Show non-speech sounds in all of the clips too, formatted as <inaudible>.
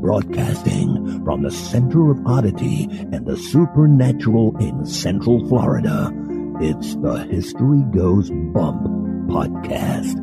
Broadcasting from the center of oddity and the supernatural in Central Florida, it's the History Goes Bump podcast.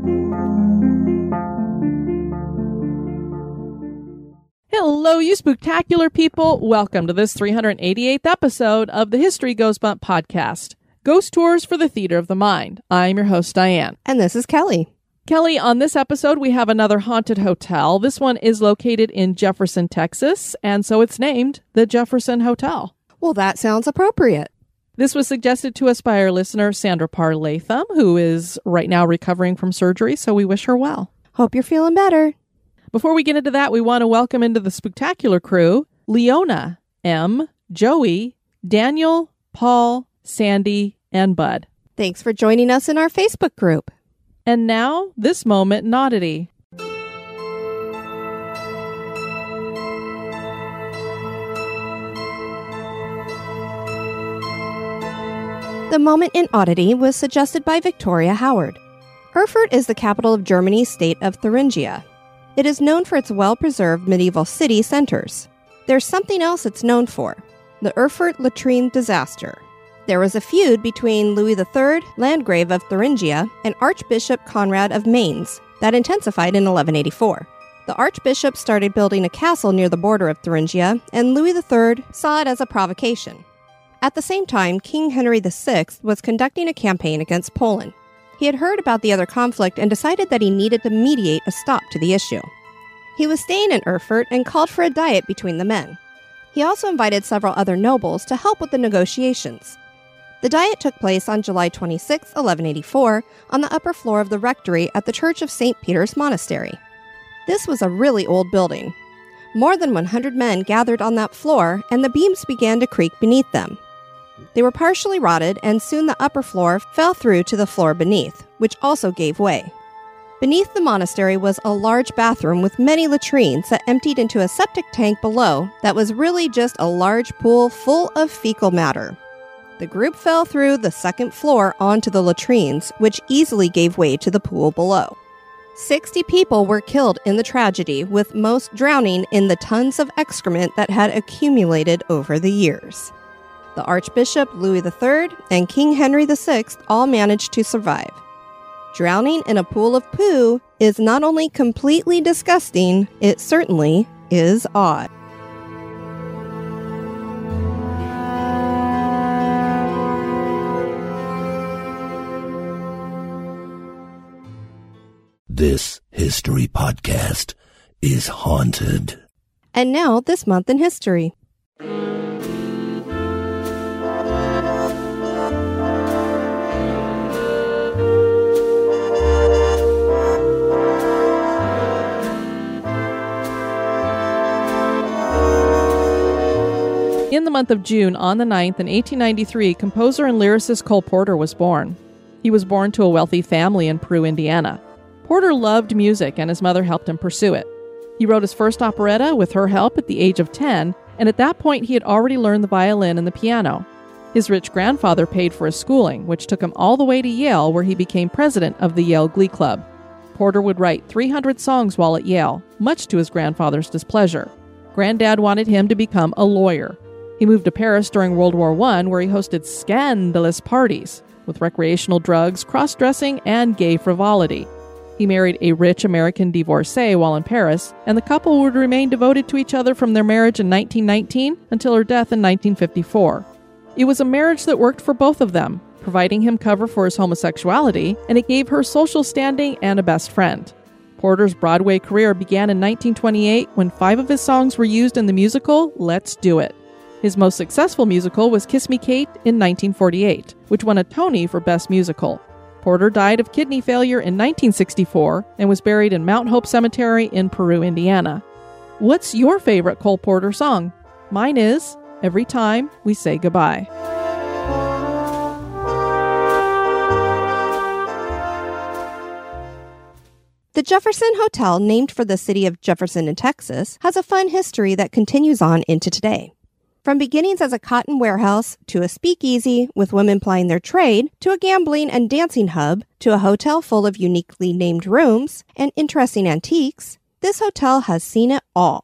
Hello, you spectacular people. Welcome to this 388th episode of the History Goes Bump podcast. Ghost Tours for the Theater of the Mind. I'm your host, Diane. And this is Kelly. Kelly, on this episode, we have another haunted hotel. This one is located in Jefferson, Texas, and so it's named the Jefferson Hotel. Well, that sounds appropriate. This was suggested to us by our listener, Sandra Parr Latham, who is right now recovering from surgery, so we wish her well. Hope you're feeling better. Before we get into that, we want to welcome into the spectacular crew Leona, M, Joey, Daniel, Paul, Sandy, and Bud. Thanks for joining us in our Facebook group. And now, this moment in oddity. The moment in oddity was suggested by Victoria Howard. Erfurt is the capital of Germany's state of Thuringia. It is known for its well preserved medieval city centers. There's something else it's known for the Erfurt latrine disaster. There was a feud between Louis III, Landgrave of Thuringia, and Archbishop Conrad of Mainz that intensified in 1184. The Archbishop started building a castle near the border of Thuringia, and Louis III saw it as a provocation. At the same time, King Henry VI was conducting a campaign against Poland. He had heard about the other conflict and decided that he needed to mediate a stop to the issue. He was staying in Erfurt and called for a diet between the men. He also invited several other nobles to help with the negotiations. The diet took place on July 26, 1184, on the upper floor of the rectory at the Church of St. Peter's Monastery. This was a really old building. More than 100 men gathered on that floor, and the beams began to creak beneath them. They were partially rotted, and soon the upper floor fell through to the floor beneath, which also gave way. Beneath the monastery was a large bathroom with many latrines that emptied into a septic tank below that was really just a large pool full of fecal matter. The group fell through the second floor onto the latrines, which easily gave way to the pool below. 60 people were killed in the tragedy, with most drowning in the tons of excrement that had accumulated over the years. The Archbishop Louis III and King Henry VI all managed to survive. Drowning in a pool of poo is not only completely disgusting, it certainly is odd. This history podcast is haunted. And now, this month in history. In the month of June, on the 9th, in 1893, composer and lyricist Cole Porter was born. He was born to a wealthy family in Peru, Indiana. Porter loved music, and his mother helped him pursue it. He wrote his first operetta with her help at the age of 10, and at that point he had already learned the violin and the piano. His rich grandfather paid for his schooling, which took him all the way to Yale, where he became president of the Yale Glee Club. Porter would write 300 songs while at Yale, much to his grandfather's displeasure. Granddad wanted him to become a lawyer. He moved to Paris during World War I, where he hosted scandalous parties with recreational drugs, cross dressing, and gay frivolity. He married a rich American divorcee while in Paris, and the couple would remain devoted to each other from their marriage in 1919 until her death in 1954. It was a marriage that worked for both of them, providing him cover for his homosexuality, and it gave her social standing and a best friend. Porter's Broadway career began in 1928 when five of his songs were used in the musical Let's Do It. His most successful musical was Kiss Me Kate in 1948, which won a Tony for Best Musical. Porter died of kidney failure in 1964 and was buried in Mount Hope Cemetery in Peru, Indiana. What's your favorite Cole Porter song? Mine is Every Time We Say Goodbye. The Jefferson Hotel, named for the city of Jefferson in Texas, has a fun history that continues on into today. From beginnings as a cotton warehouse to a speakeasy with women plying their trade to a gambling and dancing hub to a hotel full of uniquely named rooms and interesting antiques, this hotel has seen it all.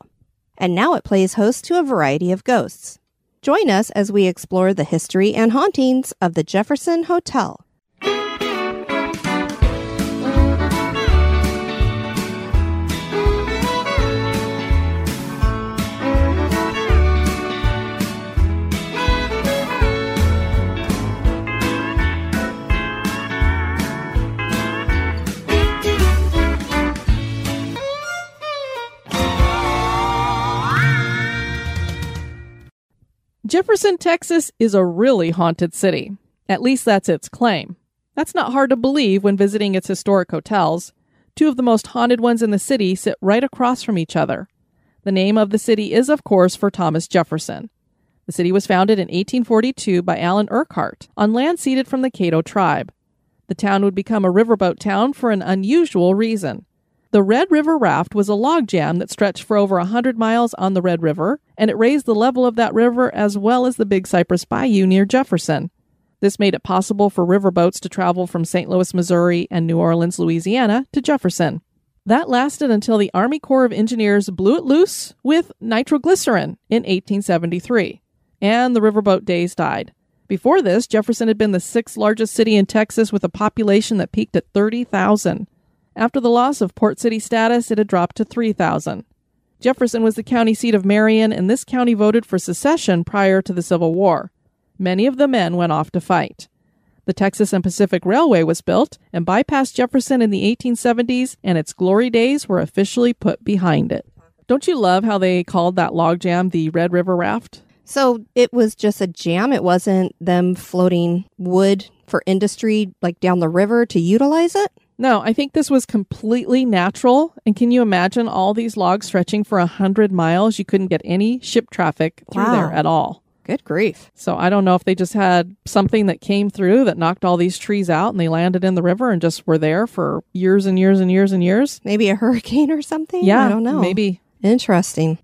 And now it plays host to a variety of ghosts. Join us as we explore the history and hauntings of the Jefferson Hotel. Jefferson, Texas is a really haunted city. At least that's its claim. That's not hard to believe when visiting its historic hotels. Two of the most haunted ones in the city sit right across from each other. The name of the city is, of course, for Thomas Jefferson. The city was founded in 1842 by Allan Urquhart on land ceded from the Caddo tribe. The town would become a riverboat town for an unusual reason. The Red River Raft was a log jam that stretched for over a 100 miles on the Red River, and it raised the level of that river as well as the Big Cypress Bayou near Jefferson. This made it possible for riverboats to travel from St. Louis, Missouri and New Orleans, Louisiana to Jefferson. That lasted until the Army Corps of Engineers blew it loose with nitroglycerin in 1873, and the riverboat days died. Before this, Jefferson had been the sixth largest city in Texas with a population that peaked at 30,000. After the loss of port city status, it had dropped to 3,000. Jefferson was the county seat of Marion, and this county voted for secession prior to the Civil War. Many of the men went off to fight. The Texas and Pacific Railway was built and bypassed Jefferson in the 1870s, and its glory days were officially put behind it. Don't you love how they called that logjam the Red River Raft? So it was just a jam. It wasn't them floating wood for industry like down the river to utilize it? No, I think this was completely natural. And can you imagine all these logs stretching for a hundred miles? You couldn't get any ship traffic through Wow. there at all. Good grief. So I don't know if they just had something that came through that knocked all these trees out and they landed in the river and just were there for years and years and years and years. Maybe a hurricane or something? Yeah, I don't know. Maybe. Interesting.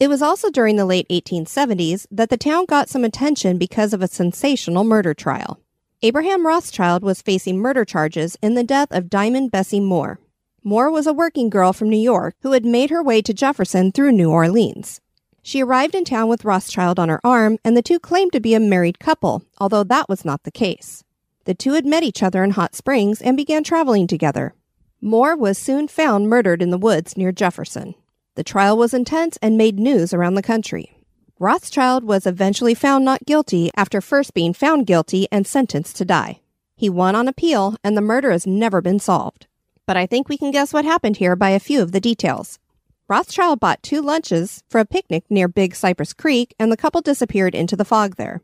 It was also during the late 1870s that the town got some attention because of a sensational murder trial. Abraham Rothschild was facing murder charges in the death of Diamond Bessie Moore. Moore was a working girl from New York who had made her way to Jefferson through New Orleans. She arrived in town with Rothschild on her arm, and the two claimed to be a married couple, although that was not the case. The two had met each other in Hot Springs and began traveling together. Moore was soon found murdered in the woods near Jefferson. The trial was intense and made news around the country. Rothschild was eventually found not guilty after first being found guilty and sentenced to die. He won on appeal, and the murder has never been solved. But I think we can guess what happened here by a few of the details. Rothschild bought two lunches for a picnic near Big Cypress Creek, and the couple disappeared into the fog there.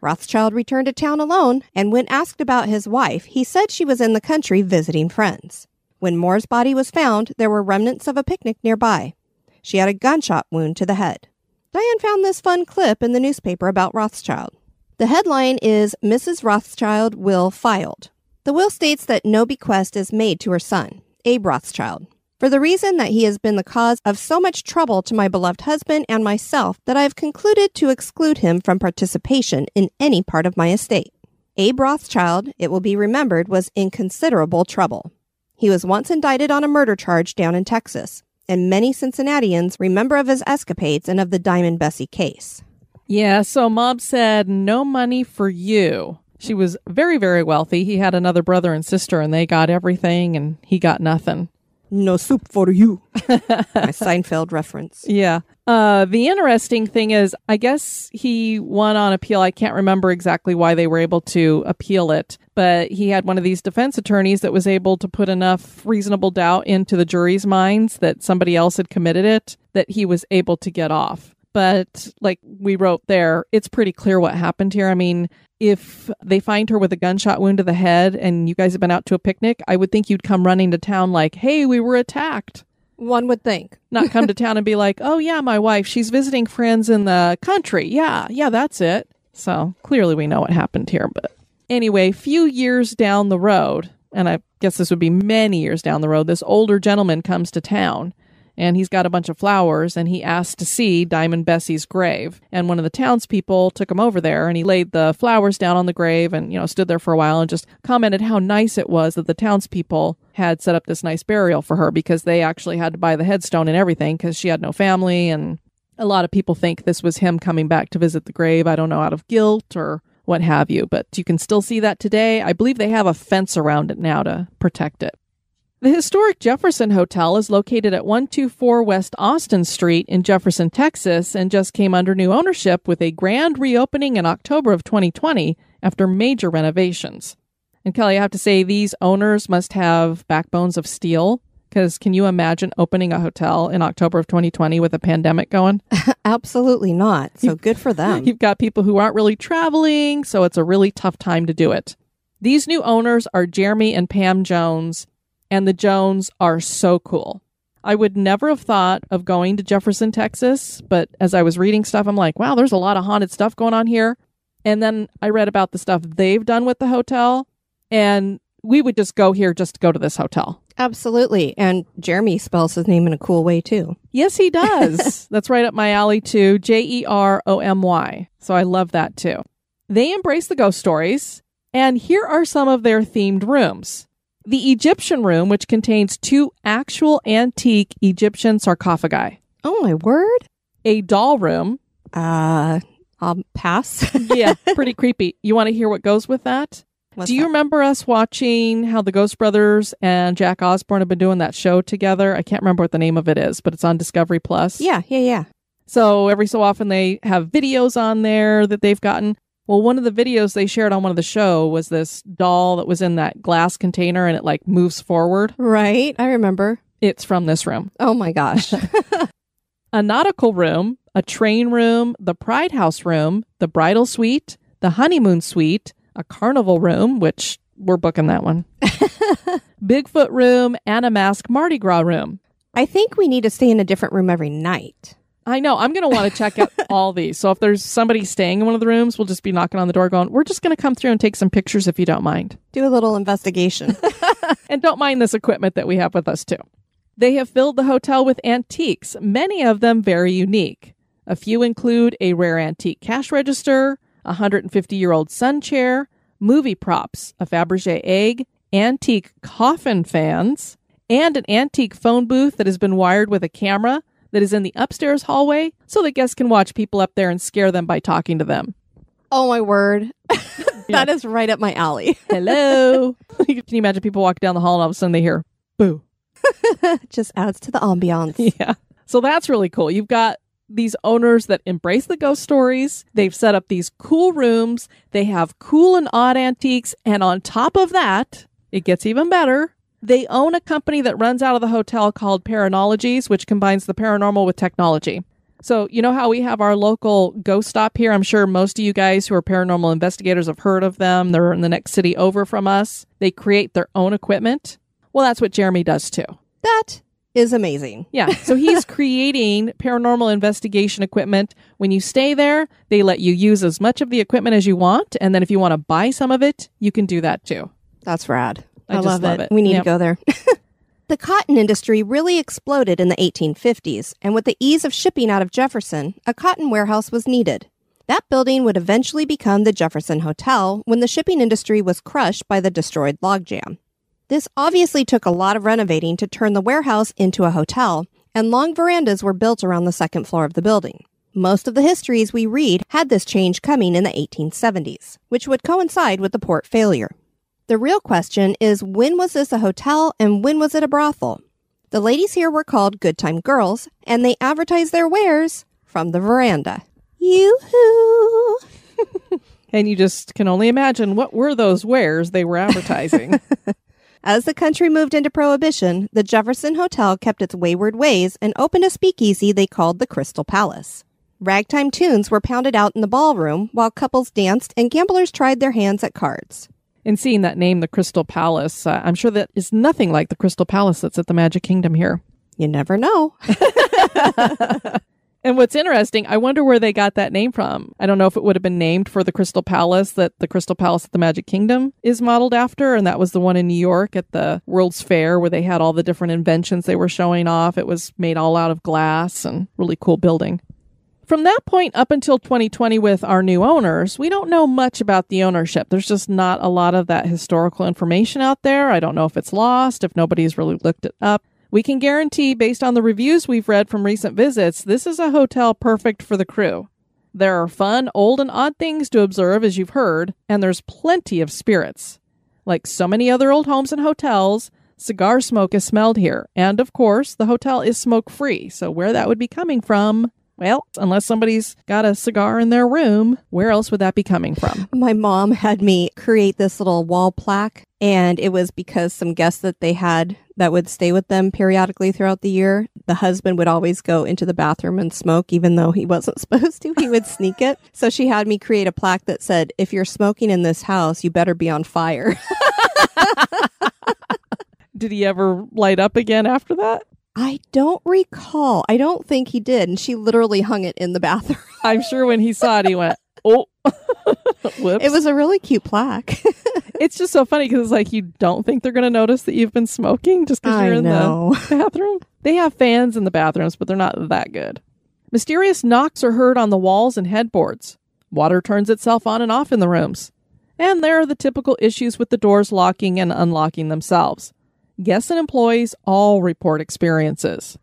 Rothschild returned to town alone, and when asked about his wife, he said she was in the country visiting friends. When Moore's body was found, there were remnants of a picnic nearby. She had a gunshot wound to the head. Diane found this fun clip in the newspaper about Rothschild. The headline is Mrs. Rothschild will filed. The will states that no bequest is made to her son, Abe Rothschild, for the reason that he has been the cause of so much trouble to my beloved husband and myself that I have concluded to exclude him from participation in any part of my estate. Abe Rothschild, it will be remembered, was in considerable trouble. He was once indicted on a murder charge down in Texas, and many Cincinnatians remember of his escapades and of the Diamond Bessie case. Yeah, so Mob said, no money for you. She was very, very wealthy. He had another brother and sister, and they got everything, and he got nothing. No soup for you. <laughs> My Seinfeld reference. Yeah. Uh, the interesting thing is, I guess he won on appeal. I can't remember exactly why they were able to appeal it, but he had one of these defense attorneys that was able to put enough reasonable doubt into the jury's minds that somebody else had committed it that he was able to get off. But like we wrote there, it's pretty clear what happened here. I mean, if they find her with a gunshot wound to the head and you guys have been out to a picnic, I would think you'd come running to town like, hey, we were attacked. One would think. <laughs> Not come to town and be like, oh, yeah, my wife, she's visiting friends in the country. Yeah, yeah, that's it. So clearly we know what happened here. But anyway, few years down the road, and I guess this would be many years down the road, this older gentleman comes to town and he's got a bunch of flowers and he asked to see Diamond Bessie's grave. And one of the townspeople took him over there and he laid the flowers down on the grave and, you know, stood there for a while and just commented how nice it was that the townspeople had set up this nice burial for her because they actually had to buy the headstone and everything because she had no family. And a lot of people think this was him coming back to visit the grave. I don't know, out of guilt or what have you, but you can still see that today. I believe they have a fence around it now to protect it. The historic Jefferson Hotel is located at 124 West Austin Street in Jefferson, Texas, and just came under new ownership with a grand reopening in October of 2020 after major renovations. And Kelly, I have to say, these owners must have backbones of steel. Because can you imagine opening a hotel in October of 2020 with a pandemic going? <laughs> Absolutely not. So good for them. You've got people who aren't really traveling, so it's a really tough time to do it. These new owners are Jeremy and Pam Jones, and the Jones are so cool. I would never have thought of going to Jefferson, Texas, but as I was reading stuff, I'm like, wow, there's a lot of haunted stuff going on here. And then I read about the stuff they've done with the hotel, and we would just go here just to go to this hotel. Absolutely. And Jeremy spells his name in a cool way, too. Yes, he does. <laughs> That's right up my alley, too. J E R O M Y. So I love that, too. They embrace the ghost stories, and here are some of their themed rooms. The Egyptian room, which contains two actual antique Egyptian sarcophagi, Oh, my word. a doll room. Uh, I'll pass. <laughs> Yeah, pretty creepy. You want to hear what goes with that? What's Do you that? remember us watching how the Ghost Brothers and Jack Osbourne have been doing that show together? I can't remember what the name of it is, but it's on Discovery Plus. Yeah, yeah, yeah. So every so often they have videos on there that they've gotten. Well, one of the videos they shared on one of the show was this doll that was in that glass container and it like moves forward. Right. I remember. It's from this room. Oh, my gosh. <laughs> <laughs> A nautical room, a train room, the Pride House room, the bridal suite, the honeymoon suite, a carnival room, which we're booking that one. <laughs> Bigfoot room and a mask Mardi Gras room. I think we need to stay in a different room every night. I know. I'm going to want to check out <laughs> all these. So if there's somebody staying in one of the rooms, we'll just be knocking on the door going, we're just going to come through and take some pictures if you don't mind. Do a little investigation. <laughs> And don't mind this equipment that we have with us too. They have filled the hotel with antiques, many of them very unique. A few include a rare antique cash register, a 150 year old sun chair, movie props, a Fabergé egg, antique coffin fans, and an antique phone booth that has been wired with a camera that is in the upstairs hallway so that guests can watch people up there and scare them by talking to them. oh, my word. <laughs> that is right up my alley. <laughs> Hello. <laughs> Can you imagine people walk down the hall and all of a sudden they hear boo? Just adds to the ambiance. Yeah. So that's really cool. You've got these owners that embrace the ghost stories. They've set up these cool rooms. They have cool and odd antiques. And on top of that, it gets even better. They own a company that runs out of the hotel called Paranologies, which combines the paranormal with technology. So, you know how we have our local ghost stop here? I'm sure most of you guys who are paranormal investigators have heard of them. They're in the next city over from us. They create their own equipment. Well, that's what Jeremy does too. That is amazing. Yeah. So he's <laughs> creating paranormal investigation equipment. When you stay there, they let you use as much of the equipment as you want. And then if you want to buy some of it, you can do that too. That's rad. I I, just love, love it. it. We need Yep. to go there. <laughs> the cotton industry really exploded in the 1850s, and with the ease of shipping out of Jefferson, a cotton warehouse was needed. That building would eventually become the Jefferson Hotel when the shipping industry was crushed by the destroyed logjam. This obviously took a lot of renovating to turn the warehouse into a hotel, and long verandas were built around the second floor of the building. Most of the histories we read had this change coming in the 1870s, which would coincide with the port failure. The real question is when was this a hotel and when was it a brothel? The ladies here were called Good Time Girls, and they advertised their wares from the veranda. Yoo-hoo! <laughs> And you just can only imagine what were those wares they were advertising. <laughs> <laughs> As the country moved into Prohibition, the Jefferson Hotel kept its wayward ways and opened a speakeasy they called the Crystal Palace. Ragtime tunes were pounded out in the ballroom while couples danced and gamblers tried their hands at cards. And seeing that name, the Crystal Palace, uh, I'm sure that is nothing like the Crystal Palace that's at the Magic Kingdom here. You never know. <laughs> <laughs> And what's interesting, I wonder where they got that name from. I don't know if it would have been named for the Crystal Palace that the Crystal Palace at the Magic Kingdom is modeled after. And that was the one in New York at the World's Fair where they had all the different inventions they were showing off. It was made all out of glass and really cool building. From that point up until 2020 with our new owners, we don't know much about the ownership. There's just not a lot of that historical information out there. I don't know if it's lost, if nobody's really looked it up. We can guarantee, based on the reviews we've read from recent visits, this is a hotel perfect for the crew. There are fun, old, and odd things to observe, as you've heard, and there's plenty of spirits. Like so many other old homes and hotels, cigar smoke is smelled here. And of course, the hotel is smoke free, so where that would be coming from, well, unless somebody's got a cigar in their room, where else would that be coming from? <laughs> My mom had me create this little wall plaque, and it was because some guests that they had that would stay with them periodically throughout the year, the husband would always go into the bathroom and smoke, even though he <laughs> wasn't supposed to. He would sneak it. So she had me create a plaque that said, If you're smoking in this house, you better be on fire. <laughs> Did he ever light up again after that? I don't recall. I don't think he did. And she literally hung it in the bathroom. <laughs> I'm sure when he saw it, he went, oh, <laughs> whoops. It was a really cute plaque. <laughs> it's just so funny because it's like you don't think they're going to notice that you've been smoking just because you're in know. the bathroom. They have fans in the bathrooms, but they're not that good. Mysterious knocks are heard on the walls and headboards. Water turns itself on and off in the rooms. And there are the typical issues with the doors locking and unlocking themselves. Guests and employees all report experiences.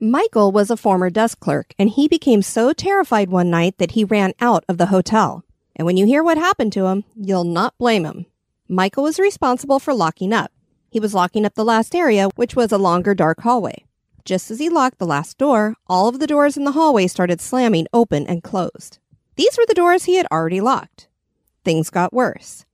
Michael was a former desk clerk, and he became so terrified one night that he ran out of the hotel. And when you hear what happened to him, you'll not blame him. Michael was responsible for locking up. He was locking up the last area, which was a longer dark hallway. Just as he locked the last door, all of the doors in the hallway started slamming open and closed. These were the doors he had already locked. Things got worse.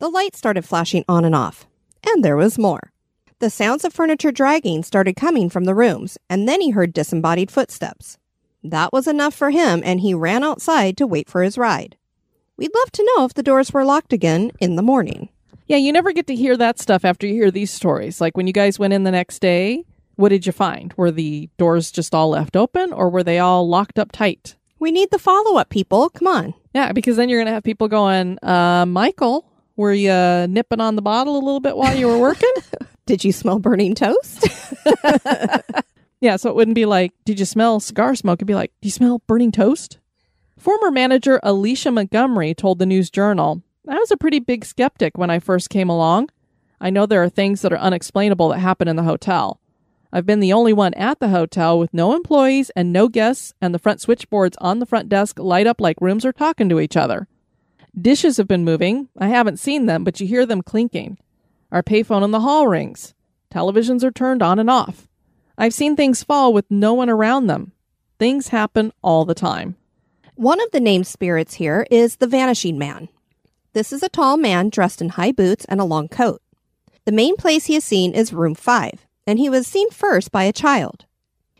The lights started flashing on and off, and there was more. The sounds of furniture dragging started coming from the rooms, and then he heard disembodied footsteps. That was enough for him, and he ran outside to wait for his ride. We'd love to know if the doors were locked again in the morning. Yeah, you never get to hear that stuff after you hear these stories. Like when you guys went in the next day, what did you find? Were the doors just all left open or were they all locked up tight? We need the follow up, people. Come on. Yeah, because then you're going to have people going, uh, Michael, were you nipping on the bottle a little bit while you were working? <laughs> Did you smell burning toast? <laughs> yeah, so it wouldn't be like, did you smell cigar smoke? It'd be like, do you smell burning toast? Former manager Alicia Montgomery told the News Journal, I was a pretty big skeptic when I first came along. I know there are things that are unexplainable that happen in the hotel. I've been the only one at the hotel with no employees and no guests, and the front switchboards on the front desk light up like rooms are talking to each other. Dishes have been moving. I haven't seen them, but you hear them clinking. Our payphone in the hall rings. Televisions are turned on and off. I've seen things fall with no one around them. Things happen all the time. One of the named spirits here is the Vanishing Man. This is a tall man dressed in high boots and a long coat. The main place he is seen is room 5, and he was seen first by a child.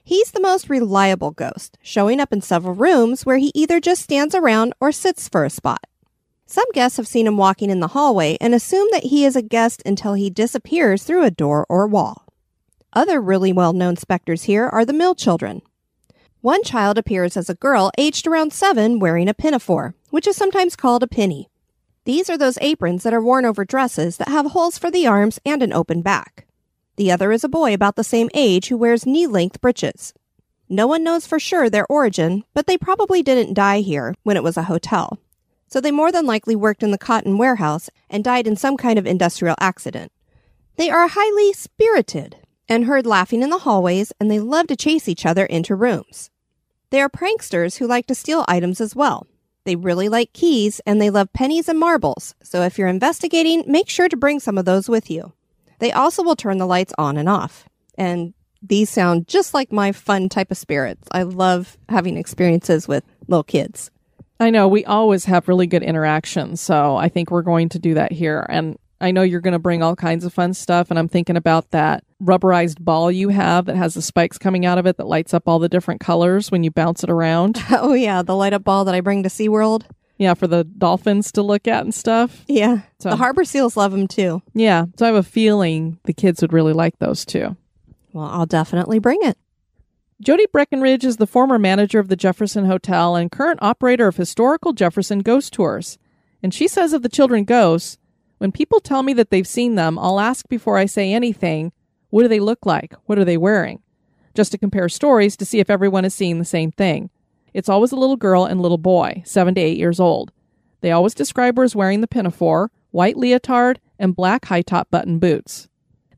He's the most reliable ghost, showing up in several rooms where he either just stands around or sits for a spot. Some guests have seen him walking in the hallway and assume that he is a guest until he disappears through a door or wall. Other really well known specters here are the mill children. One child appears as a girl aged around seven wearing a pinafore, which is sometimes called a pinny. These are those aprons that are worn over dresses that have holes for the arms and an open back. The other is a boy about the same age who wears knee length breeches. No one knows for sure their origin, but they probably didn't die here when it was a hotel so they more than likely worked in the cotton warehouse and died in some kind of industrial accident. They are highly spirited and heard laughing in the hallways, and they love to chase each other into rooms. They are pranksters who like to steal items as well. They really like keys and they love pennies and marbles, so if you're investigating, make sure to bring some of those with you. They also will turn the lights on and off. And these sound just like my fun type of spirits. I love having experiences with little kids. I know we always have really good interactions, so I think we're going to do that here. And I know you're going to bring all kinds of fun stuff, and I'm thinking about that rubberized ball you have that has the spikes coming out of it that lights up all the different colors when you bounce it around. <laughs> Oh, yeah, the light up ball that I bring to SeaWorld. Yeah, for the dolphins to look at and stuff. Yeah. So- the harbor seals love them too. Yeah, so I have a feeling the kids would really like those too. Well, I'll definitely bring it. Jody Breckenridge is the former manager of the Jefferson Hotel and current operator of historical Jefferson ghost tours. And she says of the children ghosts, when people tell me that they've seen them, I'll ask before I say anything, what do they look like? What are they wearing? Just to compare stories to see if everyone is seeing the same thing. It's always a little girl and little boy, seven to eight years old. They always describe her as wearing the pinafore, white leotard, and black high top button boots.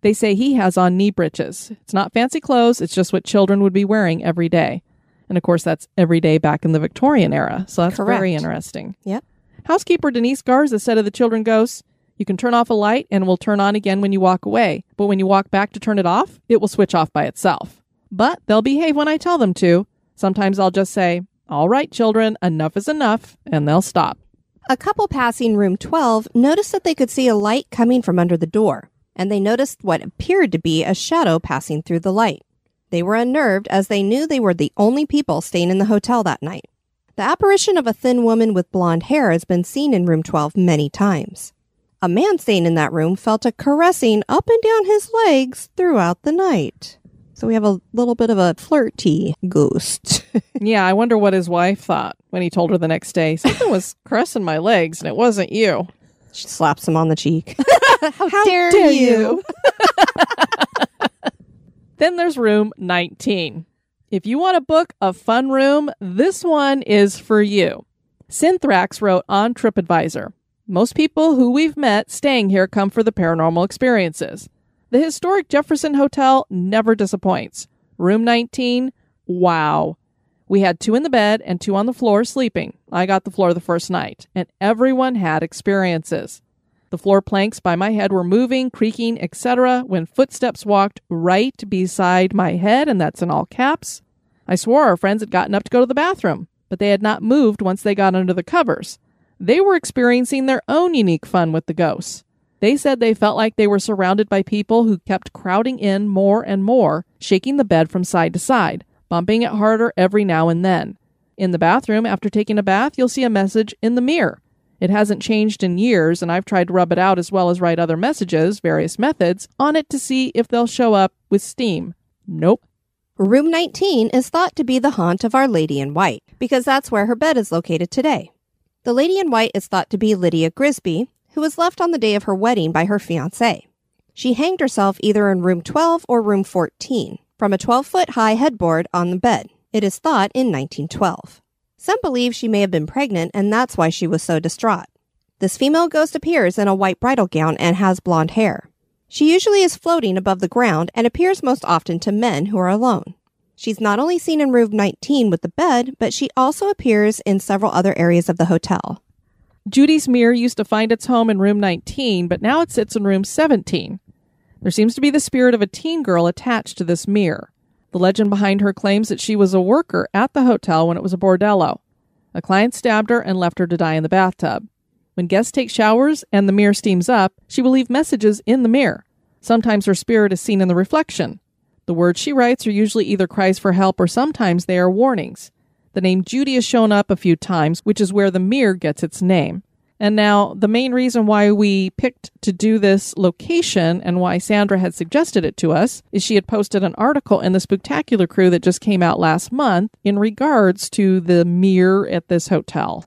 They say he has on knee breeches. It's not fancy clothes, it's just what children would be wearing every day. And of course, that's every day back in the Victorian era. So that's very interesting. Yep. Housekeeper Denise Garza said of the children ghosts, you can turn off a light and it will turn on again when you walk away. But when you walk back to turn it off, it will switch off by itself. But they'll behave when I tell them to. Sometimes I'll just say, All right, children, enough is enough, and they'll stop. A couple passing room 12 noticed that they could see a light coming from under the door, and they noticed what appeared to be a shadow passing through the light. They were unnerved as they knew they were the only people staying in the hotel that night. The apparition of a thin woman with blonde hair has been seen in room 12 many times. A man staying in that room felt a caressing up and down his legs throughout the night. So we have a little bit of a flirty ghost. <laughs> Yeah, I wonder what his wife thought when he told her the next day. Something was <laughs> caressing my legs and it wasn't you. She slaps him on the cheek. <laughs> How, dare, dare you? <laughs> Then there's room 19. If you want to book a fun room, this one is for you. Synthrax wrote on TripAdvisor Most people who we've met staying here come for the paranormal experiences. The historic Jefferson Hotel never disappoints. Room 19, wow. We had two in the bed and two on the floor sleeping. I got the floor the first night, and everyone had experiences. The floor planks by my head were moving, creaking, etc., when footsteps walked right beside my head, and that's in all caps. I swore our friends had gotten up to go to the bathroom, but they had not moved once they got under the covers. They were experiencing their own unique fun with the ghosts. They said they felt like they were surrounded by people who kept crowding in more and more, shaking the bed from side to side, bumping it harder every now and then. In the bathroom, after taking a bath, you'll see a message in the mirror. It hasn't changed in years, and I've tried to rub it out as well as write other messages, various methods, on it to see if they'll show up with steam. Nope. Room 19 is thought to be the haunt of Our Lady in White because that's where her bed is located today. The Lady in White is thought to be Lydia Grisby, who was left on the day of her wedding by her fiancé. She hanged herself either in room 12 or room 14 from a 12 foot high headboard on the bed. It is thought in 1912. Some believe she may have been pregnant and that's why she was so distraught. This female ghost appears in a white bridal gown and has blonde hair. She usually is floating above the ground and appears most often to men who are alone. She's not only seen in room 19 with the bed, but she also appears in several other areas of the hotel. Judy's mirror used to find its home in room 19, but now it sits in room 17. There seems to be the spirit of a teen girl attached to this mirror. The legend behind her claims that she was a worker at the hotel when it was a bordello. A client stabbed her and left her to die in the bathtub. When guests take showers and the mirror steams up, she will leave messages in the mirror. Sometimes her spirit is seen in the reflection. The words she writes are usually either cries for help or sometimes they are warnings. The name Judy has shown up a few times, which is where the mirror gets its name. And now, the main reason why we picked to do this location and why Sandra had suggested it to us is she had posted an article in the Spooktacular Crew that just came out last month in regards to the mirror at this hotel.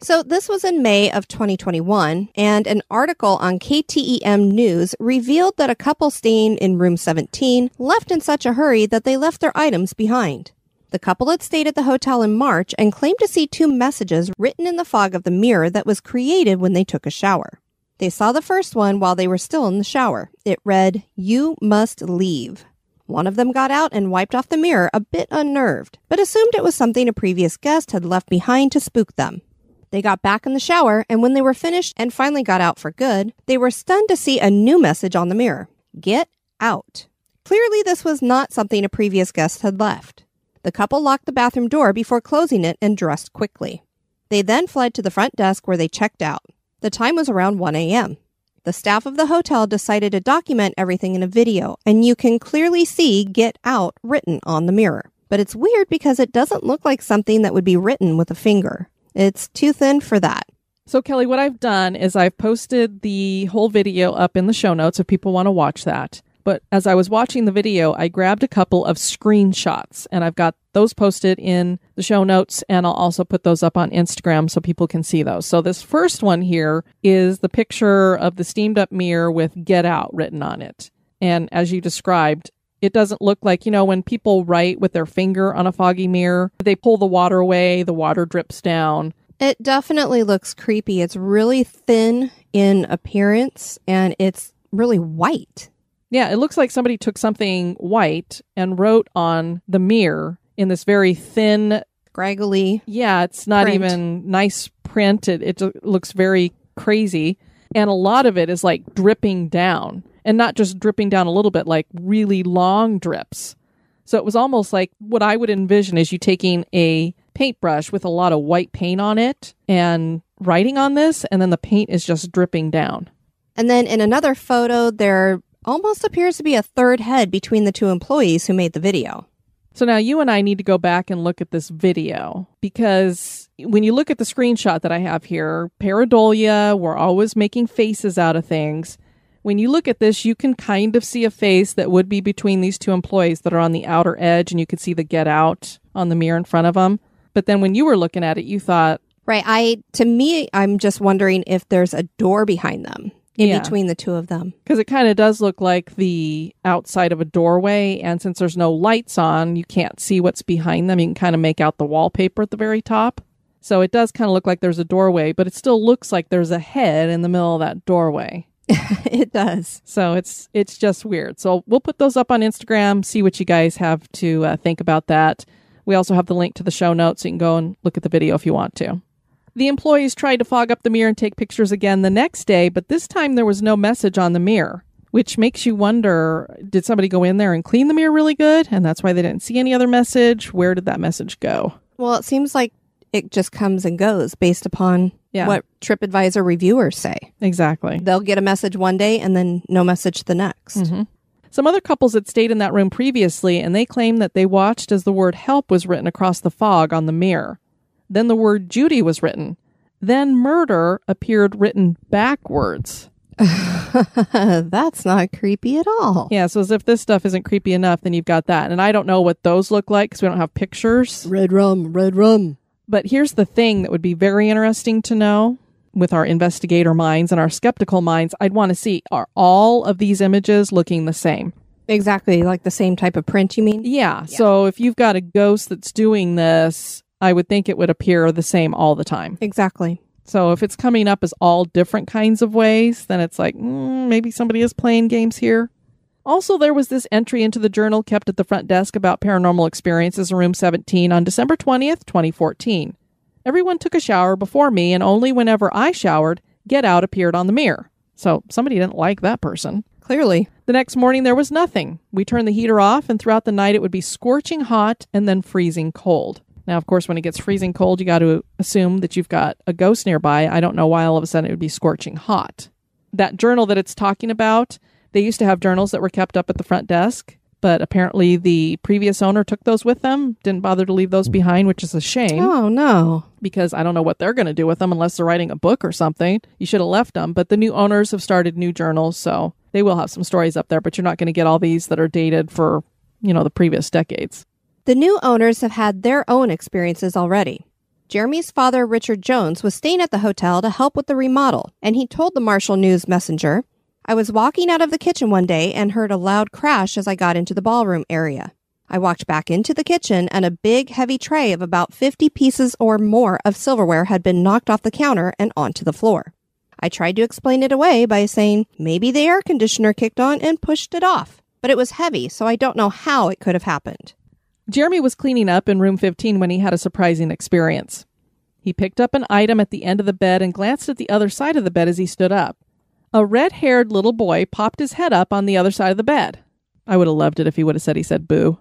So, this was in May of 2021, and an article on KTEM News revealed that a couple staying in room 17 left in such a hurry that they left their items behind. The couple had stayed at the hotel in March and claimed to see two messages written in the fog of the mirror that was created when they took a shower. They saw the first one while they were still in the shower. It read, You must leave. One of them got out and wiped off the mirror, a bit unnerved, but assumed it was something a previous guest had left behind to spook them. They got back in the shower, and when they were finished and finally got out for good, they were stunned to see a new message on the mirror Get out. Clearly, this was not something a previous guest had left. The couple locked the bathroom door before closing it and dressed quickly. They then fled to the front desk where they checked out. The time was around 1 a.m. The staff of the hotel decided to document everything in a video, and you can clearly see Get Out written on the mirror. But it's weird because it doesn't look like something that would be written with a finger. It's too thin for that. So, Kelly, what I've done is I've posted the whole video up in the show notes if people want to watch that. But as I was watching the video, I grabbed a couple of screenshots and I've got those posted in the show notes and I'll also put those up on Instagram so people can see those. So this first one here is the picture of the steamed up mirror with get out written on it. And as you described, it doesn't look like, you know, when people write with their finger on a foggy mirror, they pull the water away, the water drips down. It definitely looks creepy. It's really thin in appearance and it's really white. Yeah, it looks like somebody took something white and wrote on the mirror in this very thin, Scraggly. yeah, it's not Print. even nice print. It, it looks very crazy. And a lot of it is like dripping down and not just dripping down a little bit, like really long drips. So it was almost like what I would envision is you taking a paintbrush with a lot of white paint on it and writing on this, and then the paint is just dripping down. And then in another photo, there almost appears to be a third head between the two employees who made the video. So now you and I need to go back and look at this video because when you look at the screenshot that I have here, pareidolia, we're always making faces out of things. When you look at this, you can kind of see a face that would be between these two employees that are on the outer edge, and you can see the get out on the mirror in front of them. But then when you were looking at it, you thought, Right. I, to me, I'm just wondering if there's a door behind them in Yeah. between the two of them. because it kind of does look like the outside of a doorway, and since there's no lights on, you can't see what's behind them. You can kind of make out the wallpaper at the very top. So it does kind of look like there's a doorway, but it still looks like there's a head in the middle of that doorway. <laughs> it does. So it's it's just weird. So we'll put those up on Instagram. See what you guys have to uh, think about that. We also have the link to the show notes. So you can go and look at the video if you want to. The employees tried to fog up the mirror and take pictures again the next day, but this time there was no message on the mirror, which makes you wonder did somebody go in there and clean the mirror really good? And that's why they didn't see any other message? Where did that message go? Well, it seems like it just comes and goes based upon Yeah. what TripAdvisor reviewers say. Exactly. They'll get a message one day and then no message the next. Mm-hmm. Some other couples had stayed in that room previously, and they claimed that they watched as the word help was written across the fog on the mirror. Then the word Judy was written. Then murder appeared written backwards. <laughs> That's not creepy at all. Yeah, so as if this stuff isn't creepy enough, then you've got that. And I don't know what those look like because we don't have pictures. Red rum, red rum. But here's the thing that would be very interesting to know with our investigator minds and our skeptical minds. I'd want to see are all of these images looking the same? Exactly, like the same type of print, you mean? Yeah. So if you've got a ghost that's doing this, I would think it would appear the same all the time. Exactly. So if it's coming up as all different kinds of ways, then it's like mm, maybe somebody is playing games here. Also, there was this entry into the journal kept at the front desk about paranormal experiences in room 17 on December 20th, 2014. Everyone took a shower before me, and only whenever I showered, Get Out appeared on the mirror. So somebody didn't like that person. Clearly. The next morning, there was nothing. We turned the heater off, and throughout the night, it would be scorching hot and then freezing cold. Now, of course, when it gets freezing cold, you got to assume that you've got a ghost nearby. I don't know why all of a sudden it would be scorching hot. That journal that it's talking about, they used to have journals that were kept up at the front desk, but apparently the previous owner took those with them, didn't bother to leave those hmm. behind, which is a shame Oh, no. because I don't know what they're going to do with them unless they're writing a book or something. You should have left them. But the new owners have started new journals, so they will have some stories up there, but you're not going to get all these that are dated for, you know, the previous decades. The new owners have had their own experiences already. Jeremy's father, Richard Jones, was staying at the hotel to help with the remodel, and he told the Marshall News Messenger, I was walking out of the kitchen one day and heard a loud crash as I got into the ballroom area. I walked back into the kitchen and a big, heavy tray of about 50 pieces or more of silverware had been knocked off the counter and onto the floor. I tried to explain it away by saying maybe the air conditioner kicked on and pushed it off, but it was heavy, so I don't know how it could have happened. Jeremy was cleaning up in room 15 when he had a surprising experience. He picked up an item at the end of the bed and glanced at the other side of the bed as he stood up. A red haired little boy popped his head up on the other side of the bed. I would have loved it if he would have said he said boo.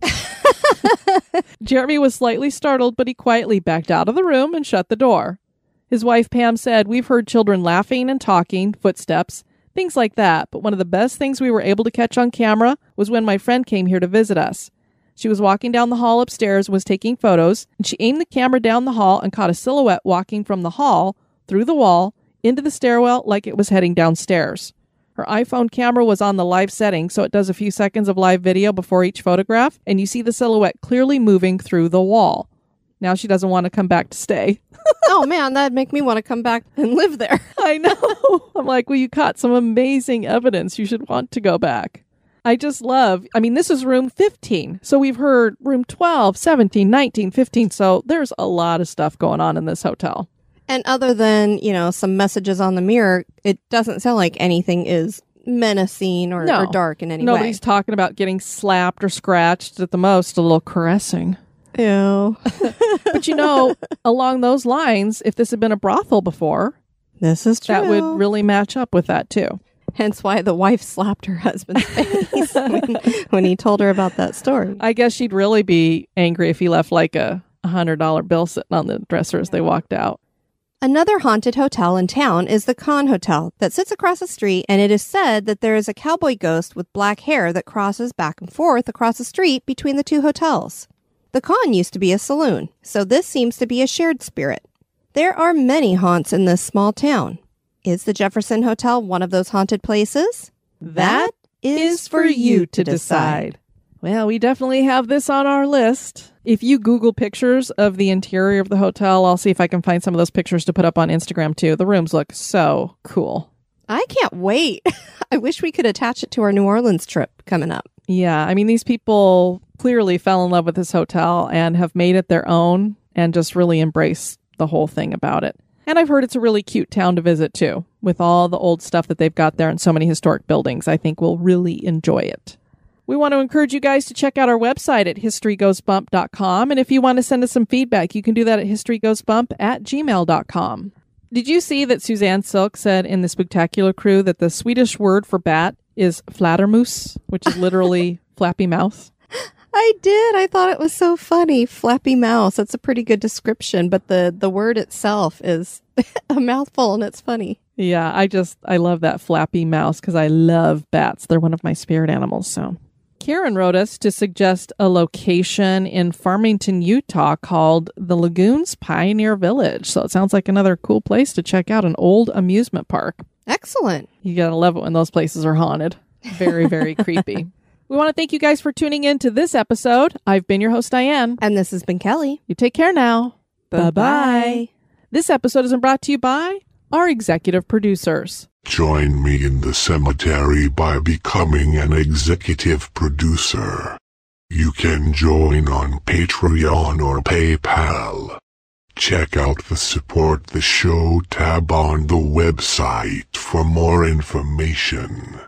<laughs> Jeremy was slightly startled, but he quietly backed out of the room and shut the door. His wife Pam said, We've heard children laughing and talking, footsteps, things like that, but one of the best things we were able to catch on camera was when my friend came here to visit us. She was walking down the hall upstairs, was taking photos, and she aimed the camera down the hall and caught a silhouette walking from the hall, through the wall, into the stairwell like it was heading downstairs. Her iPhone camera was on the live setting, so it does a few seconds of live video before each photograph, and you see the silhouette clearly moving through the wall. Now she doesn't want to come back to stay. <laughs> oh man, that'd make me want to come back and live there. I know. <laughs> I'm like, well, you caught some amazing evidence. You should want to go back. I just love, I mean, this is room 15. So we've heard room 12, 17, 19, 15. So there's a lot of stuff going on in this hotel. And other than, you know, some messages on the mirror, it doesn't sound like anything is menacing or, No. or dark in any Nobody's way. Nobody's talking about getting slapped or scratched at the most, a little caressing. Ew. But you know, <laughs> along those lines, if this had been a brothel before, this is true. that would really match up with that too. Hence why the wife slapped her husband's <laughs> face when, when he told her about that story. I guess she'd really be angry if he left like a hundred dollar bill sitting on the dresser as they walked out. Another haunted hotel in town is the Con Hotel that sits across the street, and it is said that there is a cowboy ghost with black hair that crosses back and forth across the street between the two hotels. The Con used to be a saloon, so this seems to be a shared spirit. There are many haunts in this small town. Is the Jefferson Hotel one of those haunted places? That is for you to decide. Well, we definitely have this on our list. If you Google pictures of the interior of the hotel, I'll see if I can find some of those pictures to put up on Instagram too. The rooms look so cool. I can't wait. <laughs> I wish we could attach it to our New Orleans trip coming up. Yeah, I mean, these people clearly fell in love with this hotel and have made it their own and just really embrace the whole thing about it. And I've heard it's a really cute town to visit too, with all the old stuff that they've got there and so many historic buildings. I think we'll really enjoy it. We want to encourage you guys to check out our website at historygoesbump.com. And if you want to send us some feedback, you can do that at historygoesbump at gmail.com. Did you see that Suzanne Silk said in the Spectacular Crew that the Swedish word for bat is fladdermus, which is literally <laughs> flappy mouth? I did. I thought it was so funny. Flappy mouse. That's a pretty good description, but the the word itself is <laughs> a mouthful and it's funny. Yeah, I just I love that flappy mouse because I love bats. They're one of my spirit animals. So, Karen wrote us to suggest a location in Farmington, Utah called the Lagoons Pioneer Village. So it sounds like another cool place to check out an old amusement park. Excellent. You gotta love it when those places are haunted. Very, very <laughs> creepy. We want to thank you guys for tuning in to this episode. I've been your host, Diane. And this has been Kelly. You take care now. Bye-bye. This episode is brought to you by our executive producers. Join me in the cemetery by becoming an executive producer. You can join on Patreon or PayPal. Check out the Support the Show tab on the website for more information.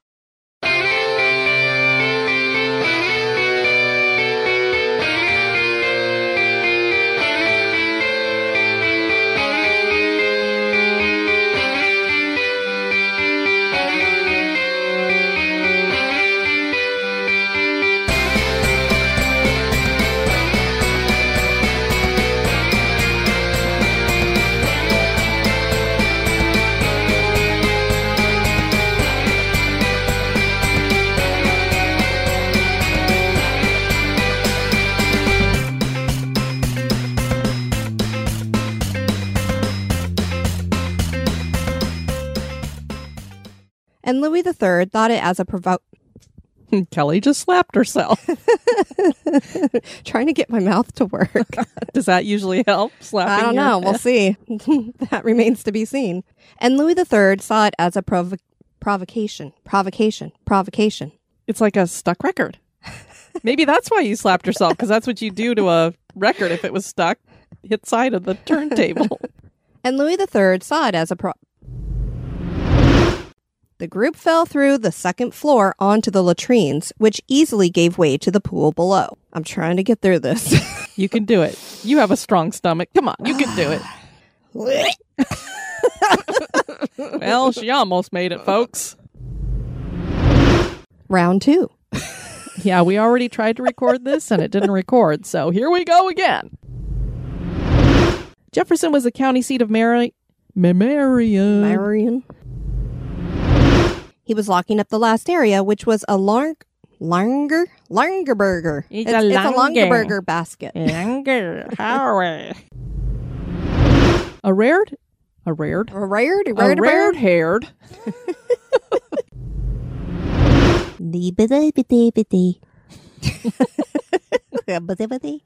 And Louis III thought it as a provo <laughs> Kelly just slapped herself. <laughs> <laughs> trying to get my mouth to work. Does that usually help? Slapping I don't know. We'll see. that remains to be seen. And Louis III saw it as a provo- provocation, provocation, provocation. It's like a stuck record. Maybe that's why you slapped yourself because that's what you do to a record if it was stuck. Hit side of the turntable. And Louis III saw it as a pro. The group fell through the second floor onto the latrines, which easily gave way to the pool below. I'm trying to get through this. <laughs> you can do it. You have a strong stomach. Come on, you can do it. <sighs> Well, she almost made it, folks. Round two. Yeah, we already tried to record this and it didn't record, so here we go again. Jefferson was the county seat of Mary. Marion. Marion. He was locking up the last area, which was a larg, langer, langer burger. It's it's, a it's a langer. langer burger basket. Younger <laughs> Howard. A rared, a rared, A rared, a rared, rared haired. <laughs> <laughs>